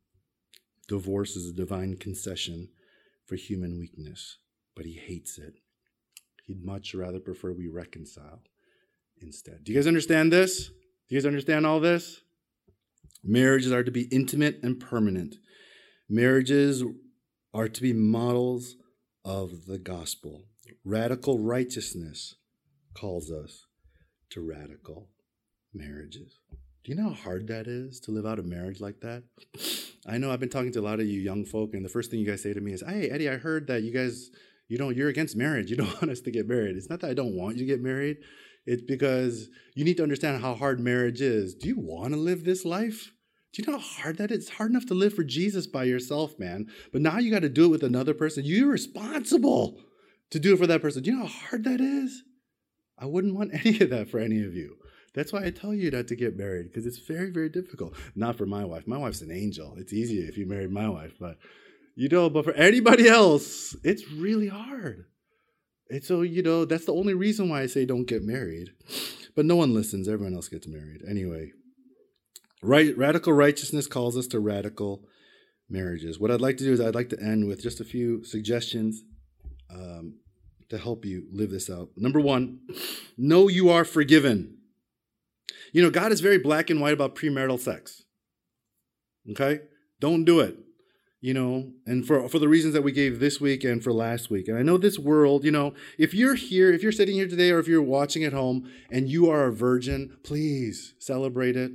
Divorce is a divine concession for human weakness, but he hates it. He'd much rather prefer we reconcile instead. Do you guys understand this? Do you guys understand all this? Marriages are to be intimate and permanent. Marriages are to be models of the gospel. Radical righteousness calls us to radical marriages. Do you know how hard that is to live out a marriage like that? <sniffs> I know I've been talking to a lot of you young folk, and the first thing you guys say to me is, "Hey, Eddie, I heard that you guys, you know, you're against marriage. You don't <laughs> want us to get married." It's not that I don't want you to get married. It's because you need to understand how hard marriage is. Do you want to live this life? Do you know how hard that is? It's hard enough to live for Jesus by yourself, man. But now you got to do it with another person. You're responsible to do it for that person. Do you know how hard that is? I wouldn't want <laughs> any of that for any of you. That's why I tell you not to get married because it's very, very difficult. Not for my wife. My wife's an angel. It's easier if you married my wife, but you know, but for anybody else, it's really hard. And so, you know, that's the only reason why I say don't get married. But no one listens. Everyone else gets married. Anyway, right, radical righteousness calls us to radical marriages. What I'd like to do is I'd like to end with just a few suggestions um, to help you live this out. Number one, know you are forgiven. You know, God is very black and white about premarital sex. Okay? Don't do it you know, and for, for the reasons that we gave this week and for last week. And I know this world, you know, if you're here, if you're sitting here today or if you're watching at home and you are a virgin, please celebrate it.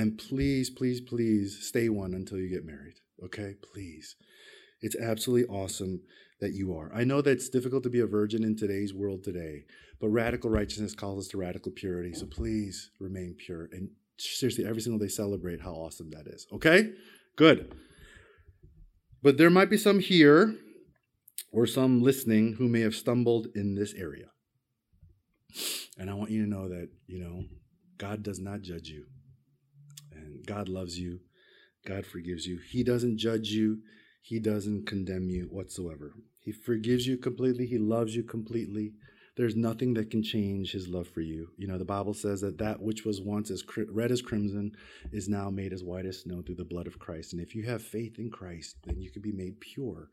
And please, please, please stay one until you get married. Okay? Please. It's absolutely awesome that you are. I know that it's difficult to be a virgin in today's world today, but radical righteousness calls us to radical purity. So please remain pure. And seriously, every single day celebrate how awesome that is. Okay? Good. But there might be some here or some listening who may have stumbled in this area. And I want you to know that, you know, God does not judge you. And God loves you. God forgives you. He doesn't judge you. He doesn't condemn you whatsoever. He forgives you completely. He loves you completely. There's nothing that can change his love for you. You know, the Bible says that that which was once as red as crimson is now made as white as snow through the blood of Christ. And if you have faith in Christ, then you can be made pure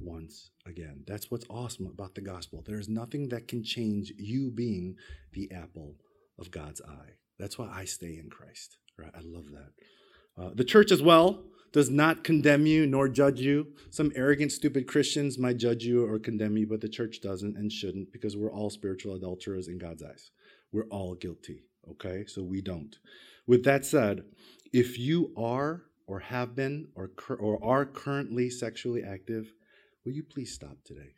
once again. That's what's awesome about the gospel. There's nothing that can change you being the apple of God's eye. That's why I stay in Christ. Right? I love that. Uh, the church as well does not condemn you nor judge you. Some arrogant, stupid Christians might judge you or condemn you, but the church doesn't and shouldn't because we're all spiritual adulterers in God's eyes. We're all guilty, okay? So we don't. With that said, if you are or have been or, or are currently sexually active, will you please stop today?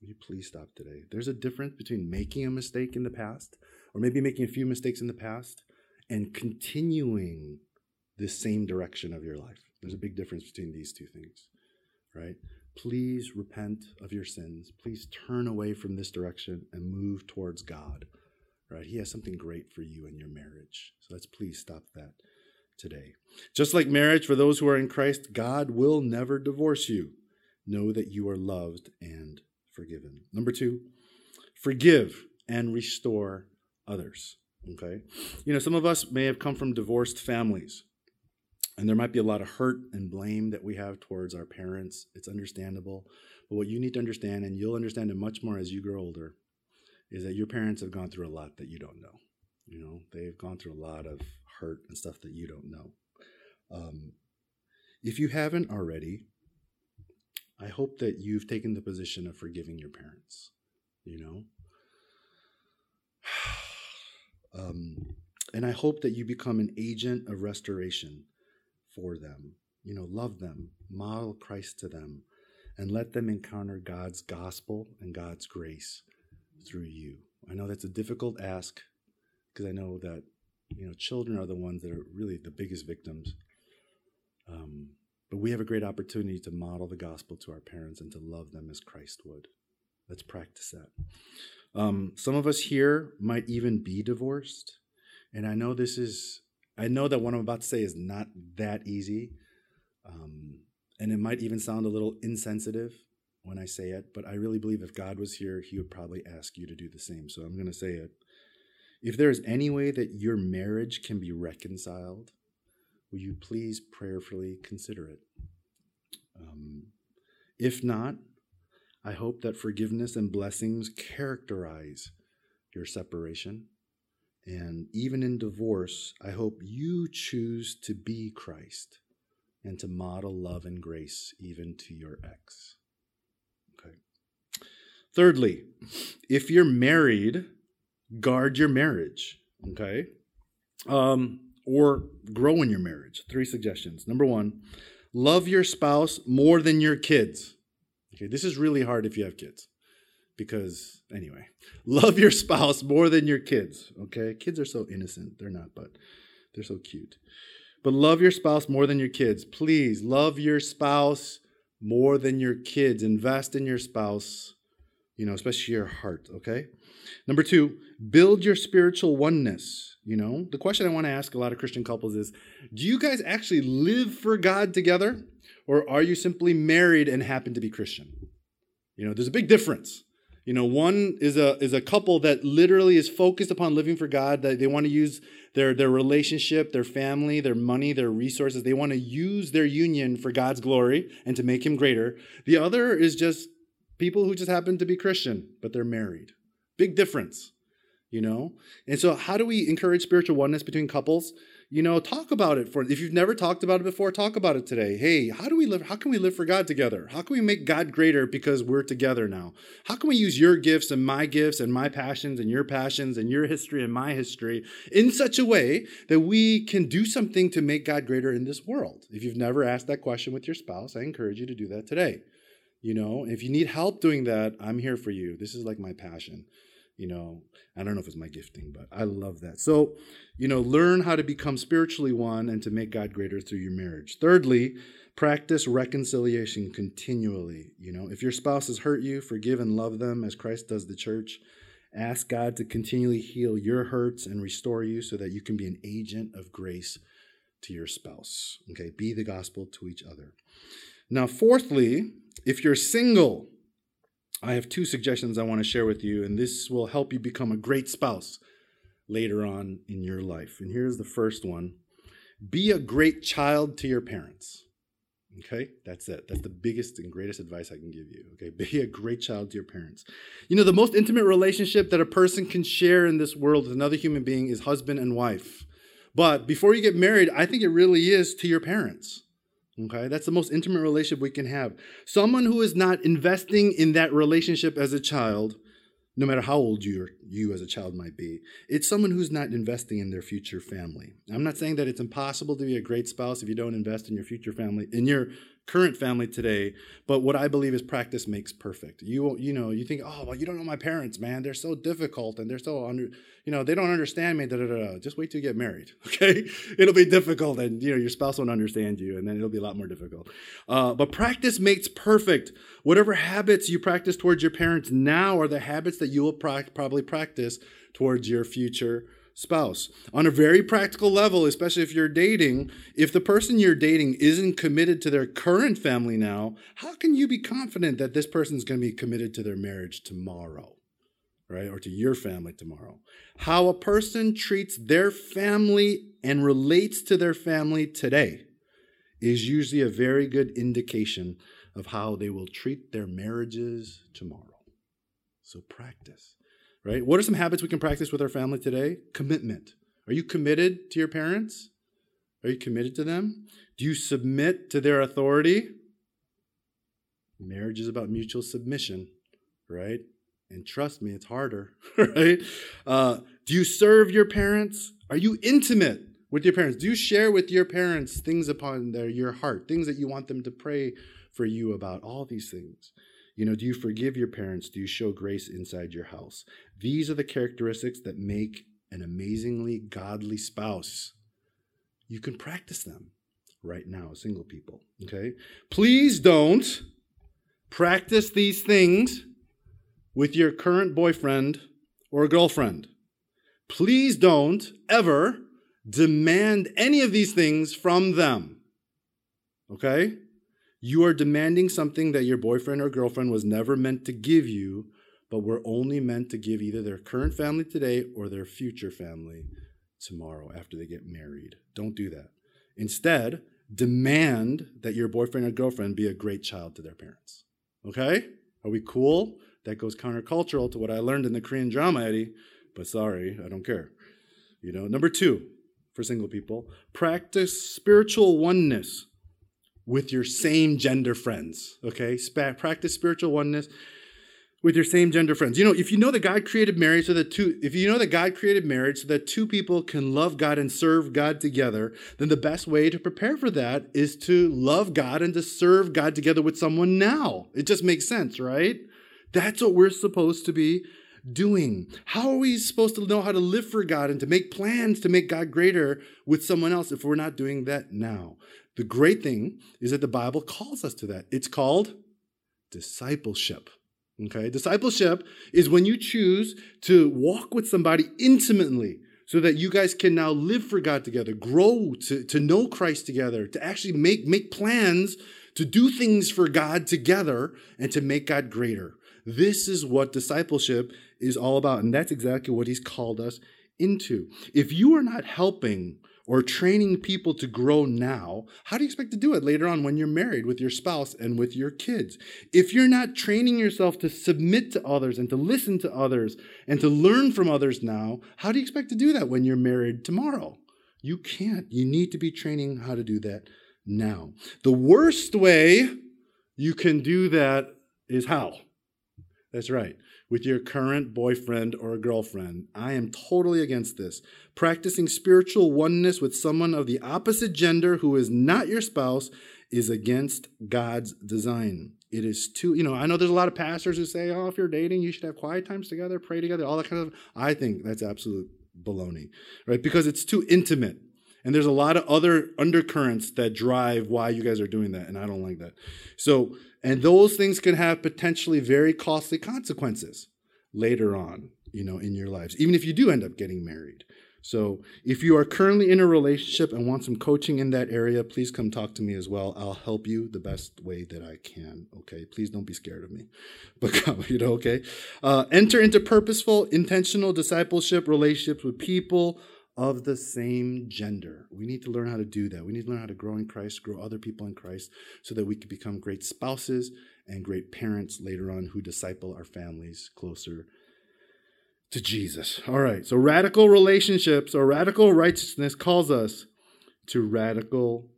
Will you please stop today? There's a difference between making a mistake in the past or maybe making a few mistakes in the past and continuing the same direction of your life. There's a mm. big difference between these two things, right? Please repent of your sins. Please turn away from this direction and move towards God, right? He has something great for you and your marriage. So let's please stop that today. Just like marriage, for those who are in Christ, God will never divorce you. Know that you are loved and forgiven. Number two, forgive and restore others. Okay? You know, some of us may have come from divorced families. And there might be a lot of hurt and blame that we have towards our parents. It's understandable. But what you need to understand, and you'll understand it much more as you grow older, is that your parents have gone through a lot that you don't know. You know, they've gone through a lot of hurt and stuff that you don't know. Um, if you haven't already, I hope that you've taken the position of forgiving your parents. You know? <sighs> Um, and I hope that you become an agent of restoration for them. You know, love them, model Christ to them, and let them encounter God's gospel and God's grace through you. I know that's a difficult ask because I know that, you know, children are the ones that are really the biggest victims. Um, but we have a great opportunity to model the gospel to our parents and to love them as Christ would. Let's practice that. Um, some of us here might even be divorced. And I know this is I know that what I'm about to say is not that easy. Um, and it might even sound a little insensitive when I say it, but I really believe if God was here, he would probably ask you to do the same. So I'm going to say it. If there is any way that your marriage can be reconciled, will you please prayerfully consider it? Um, if not, I hope that forgiveness and blessings characterize your separation and even in divorce, I hope you choose to be Christ and to model love and grace even to your ex. Okay. Thirdly, if you're married, guard your marriage. Okay. Um, or grow in your marriage. Three suggestions. Number one, love your spouse more than your kids. Okay, this is really hard if you have kids because anyway, <laughs> love your spouse more than your kids, okay? Kids are so innocent. They're not, but they're so cute. But love your spouse more than your kids. Please love your spouse more than your kids. Invest in your spouse. you know, especially your heart, okay? Number two, build your spiritual oneness. You know, the question I want to ask a lot of Christian couples is do you guys actually live for God together? Or are you simply married and happen to be Christian? You know, there's a big difference. You know, one is a is a couple that literally is focused upon living for God, that they want to use their their relationship, their family, their money, their resources. They want to use their union for God's glory and to make him greater. The other is just people who just happen to be Christian, but they're married. Big difference, you know? And so, how do we encourage spiritual oneness between couples? You know, talk about it for if you've never talked about it before, talk about it today. Hey, how do we live? How can we live for God together? How can we make God greater because we're together now? How can we use your gifts and my gifts and my passions and your passions and your history and my history in such a way that we can do something to make God greater in this world? If you've never asked that question with your spouse, I encourage you to do that today. You know, if you need help doing that, I'm here for you. This is like my passion you know i don't know if it's my gifting but i love that. So you know learn how to become spiritually one and to make god greater through your marriage. Thirdly practice reconciliation continually. You know if your spouse has hurt you forgive and love them as christ does the church. Ask god to continually heal your hurts and restore you so that you can be an agent of grace to your spouse. Okay be the gospel to each other. Now fourthly if you're single I have two suggestions I want to share with you, and this will help you become a great spouse later on in your life. And here's the first one be a great child to your parents. Okay, that's it. That's the biggest and greatest advice I can give you. Okay, be a great child to your parents. You know, the most intimate relationship that a person can share in this world with another human being is husband and wife. But before you get married, I think it really is to your parents. Okay, that's the most intimate relationship we can have. Someone who is not investing in that relationship as a child, no matter how old you you as a child might be, it's someone who's not investing in their future family. I'm not saying that it's impossible to be a great spouse if you don't invest in your future family, in your current family today. But what I believe is practice makes perfect. You you know you think oh well you don't know my parents man they're so difficult and they're so under you know they don't understand me da da da. Just wait till you get married, <laughs> okay? It'll be difficult and you know your spouse won't understand you and then it'll be a lot more difficult. Uh, but practice makes perfect. Whatever habits you practice towards your parents now are the habits that you will pra- probably practice towards your future spouse. On a very practical level, especially if you're dating, if the person you're dating isn't committed to their current family now, how can you be confident that this person's going to be committed to their marriage tomorrow? Right? Or to your family tomorrow. How a person treats their family and relates to their family today is usually a very good indication of how they will treat their marriages tomorrow. So practice right? What are some habits we can practice with our family today? Commitment. Are you committed to your parents? Are you committed to them? Do you submit to their authority? Marriage is about mutual submission, right? And trust me, it's harder, <laughs> right? Uh, do you serve your parents? Are you intimate with your parents? Do you share with your parents things upon their, your heart, things that you want them to pray for you about? All these things. You know, do you forgive your parents? Do you show grace inside your house? These are the characteristics that make an amazingly godly spouse. You can practice them right now, single people. Okay? Please don't practice these things with your current boyfriend or girlfriend. Please don't ever demand any of these things from them. Okay? You are demanding something that your boyfriend or girlfriend was never meant to give you, but were only meant to give either their current family today or their future family tomorrow after they get married. Don't do that. Instead, demand that your boyfriend or girlfriend be a great child to their parents. Okay? Are we cool? That goes countercultural to what I learned in the Korean drama, Eddie, but sorry, I don't care. You know, number two, for single people, practice spiritual oneness with your same gender friends. Okay? Sp- practice spiritual oneness with your same gender friends. You know, if you know that God created marriage so that two, if you know that God created marriage so that two people can love God and serve God together, then the best way to prepare for that is to love God and to serve God together with someone now. It just makes sense, right? That's what we're supposed to be doing. How are we supposed to know how to live for God and to make plans to make God greater with someone else if we're not doing that now? The great thing is that the Bible calls us to that. It's called discipleship. Okay? Discipleship is when you choose to walk with somebody intimately so that you guys can now live for God together, grow to, to know Christ together, to actually make, make plans to do things for God together and to make God greater. This is what discipleship is all about. And that's exactly what he's called us into. If you are not helping or training people to grow now, how do you expect to do it later on when you're married with your spouse and with your kids? If you're not training yourself to submit to others and to listen to others and to learn from others now, how do you expect to do that when you're married tomorrow? You can't. You need to be training how to do that now. The worst way you can do that is how? That's right with your current boyfriend or a girlfriend. I am totally against this. Practicing spiritual oneness with someone of the opposite gender who is not your spouse is against God's design. It is too, you know, I know there's a lot of pastors who say, oh, if you're dating, you should have quiet times together, pray together, all that kind of. I think that's absolute baloney, right? Because it's too intimate. And there's a lot of other undercurrents that drive why you guys are doing that, and I don't like that. So, and those things can have potentially very costly consequences later on, you know, in your lives, even if you do end up getting married. So, if you are currently in a relationship and want some coaching in that area, please come talk to me as well. I'll help you the best way that I can. Okay, please don't be scared of me, <laughs> but come, you know, okay. Uh, enter into purposeful, intentional discipleship relationships with people of the same gender. We need to learn how to do that. We need to learn how to grow in Christ, grow other people in Christ, so that we can become great spouses and great parents later on who disciple our families closer to Jesus. All right, so radical relationships or radical righteousness calls us to radical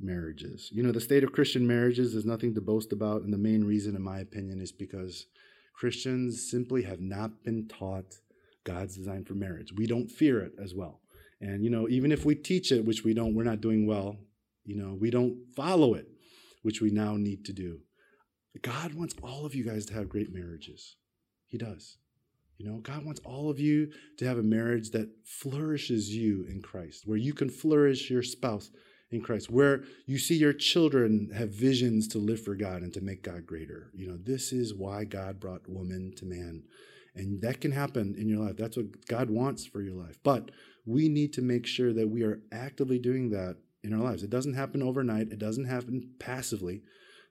marriages. You know, the state of Christian marriages is nothing to boast about, and the main reason, in my opinion, is because Christians simply have not been taught God's design for marriage. We don't fear it as well. And, you know, even if we teach it, which we don't, we're not doing well, you know, we don't follow it, which we now need to do. God wants all of you guys to have great marriages. He does. You know, God wants all of you to have a marriage that flourishes you in Christ, where you can flourish your spouse in Christ, where you see your children have visions to live for God and to make God greater. You know, this is why God brought woman to man. And that can happen in your life. That's what God wants for your life. But we need to make sure that we are actively doing that in our lives. It doesn't happen overnight, it doesn't happen passively.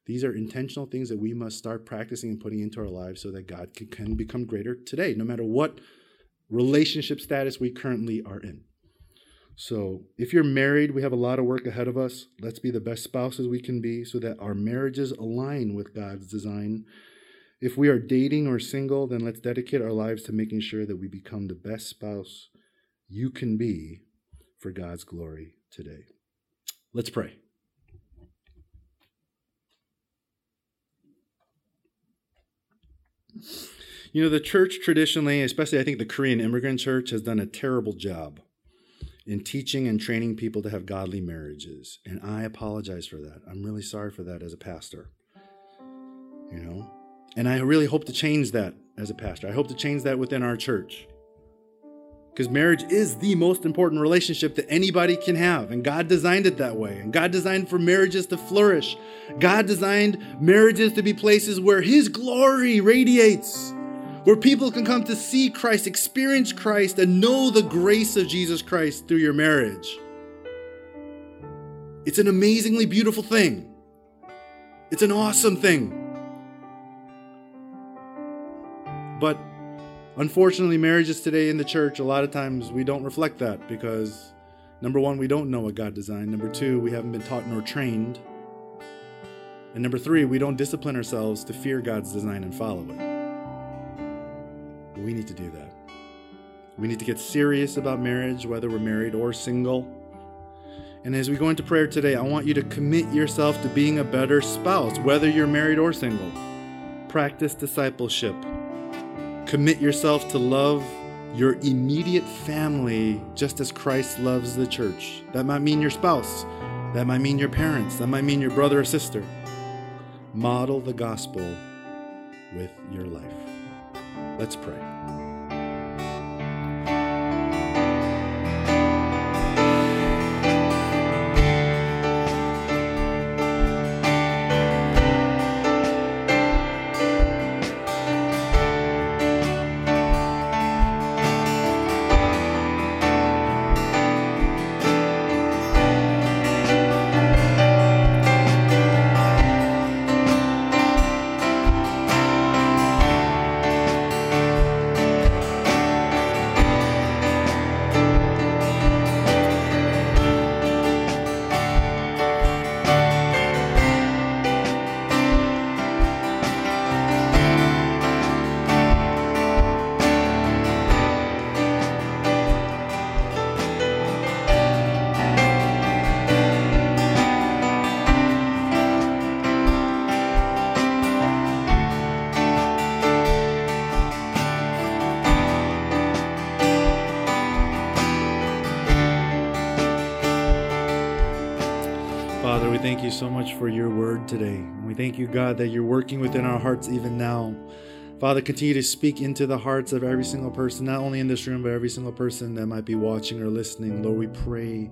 These are intentional things that we must start practicing and putting into our lives so that God can, can become greater today, no matter what relationship status we currently are in. So, if you're married, we have a lot of work ahead of us. Let's be the best spouses we can be so that our marriages align with God's design. If we are dating or single, then let's dedicate our lives to making sure that we become the best spouse you can be for God's glory today. Let's pray. You know, the church traditionally, especially I think the Korean immigrant church, has done a terrible job in teaching and training people to have godly marriages. And I apologize for that. I'm really sorry for that as a pastor. You know? And I really hope to change that as a pastor. I hope to change that within our church. Because marriage is the most important relationship that anybody can have. And God designed it that way. And God designed for marriages to flourish. God designed marriages to be places where His glory radiates, where people can come to see Christ, experience Christ, and know the grace of Jesus Christ through your marriage. It's an amazingly beautiful thing. It's an awesome thing. But Unfortunately, marriages today in the church, a lot of times we don't reflect that because number one, we don't know what God designed. Number two, we haven't been taught nor trained. And number three, we don't discipline ourselves to fear God's design and follow it. We need to do that. We need to get serious about marriage, whether we're married or single. And as we go into prayer today, I want you to commit yourself to being a better spouse, whether you're married or single. Practice discipleship Commit yourself to love your immediate family just as Christ loves the church. That might mean your spouse, that might mean your parents, that might mean your brother or sister. Model the gospel with your life. Let's pray. Within our hearts even now. Father, continue to speak into the hearts of every single person, not only in this room, but every single person that might be watching or listening. Lord, we pray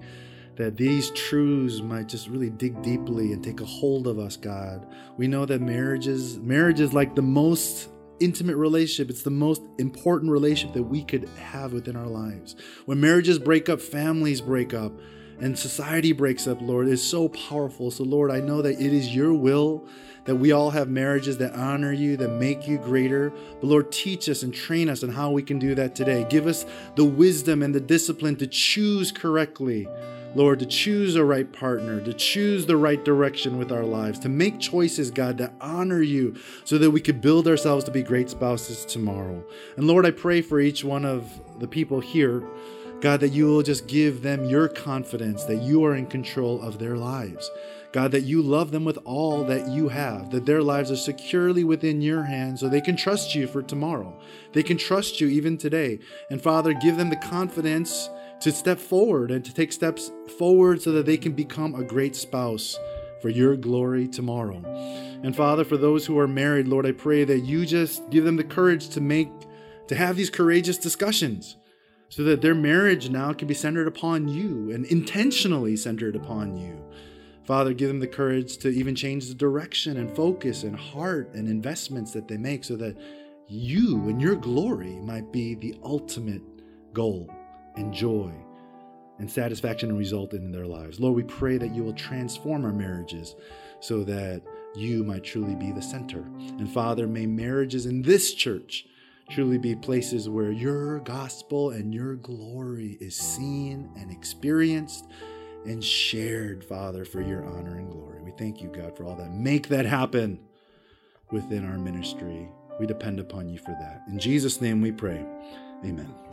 that these truths might just really dig deeply and take a hold of us, God. We know that marriages, marriage is like the most intimate relationship. It's the most important relationship that we could have within our lives. When marriages break up, families break up, and society breaks up, Lord, is so powerful. So, Lord, I know that it is your will that we all have marriages that honor you, that make you greater. But Lord, teach us and train us on how we can do that today. Give us the wisdom and the discipline to choose correctly. Lord, to choose a right partner, to choose the right direction with our lives, to make choices, God, that honor you so that we could build ourselves to be great spouses tomorrow. And Lord, I pray for each one of the people here, God, that you will just give them your confidence that you are in control of their lives. God, that you love them with all that you have, that their lives are securely within your hands so they can trust you for tomorrow. They can trust you even today. And Father, give them the confidence to step forward and to take steps forward so that they can become a great spouse for your glory tomorrow. And Father, for those who are married, Lord, I pray that you just give them the courage to make, to have these courageous discussions so that their marriage now can be centered upon you and intentionally centered upon you. Father, give them the courage to even change the direction and focus and heart and investments that they make so that you and your glory might be the ultimate goal and joy and satisfaction and result in their lives. Lord, we pray that you will transform our marriages so that you might truly be the center. And Father, may marriages in this church truly be places where your gospel and your glory is seen and experienced and shared, Father, for your honor and glory. We thank you, God, for all that. Make that happen within our ministry. We depend upon you for that. In Jesus' name we pray. Amen.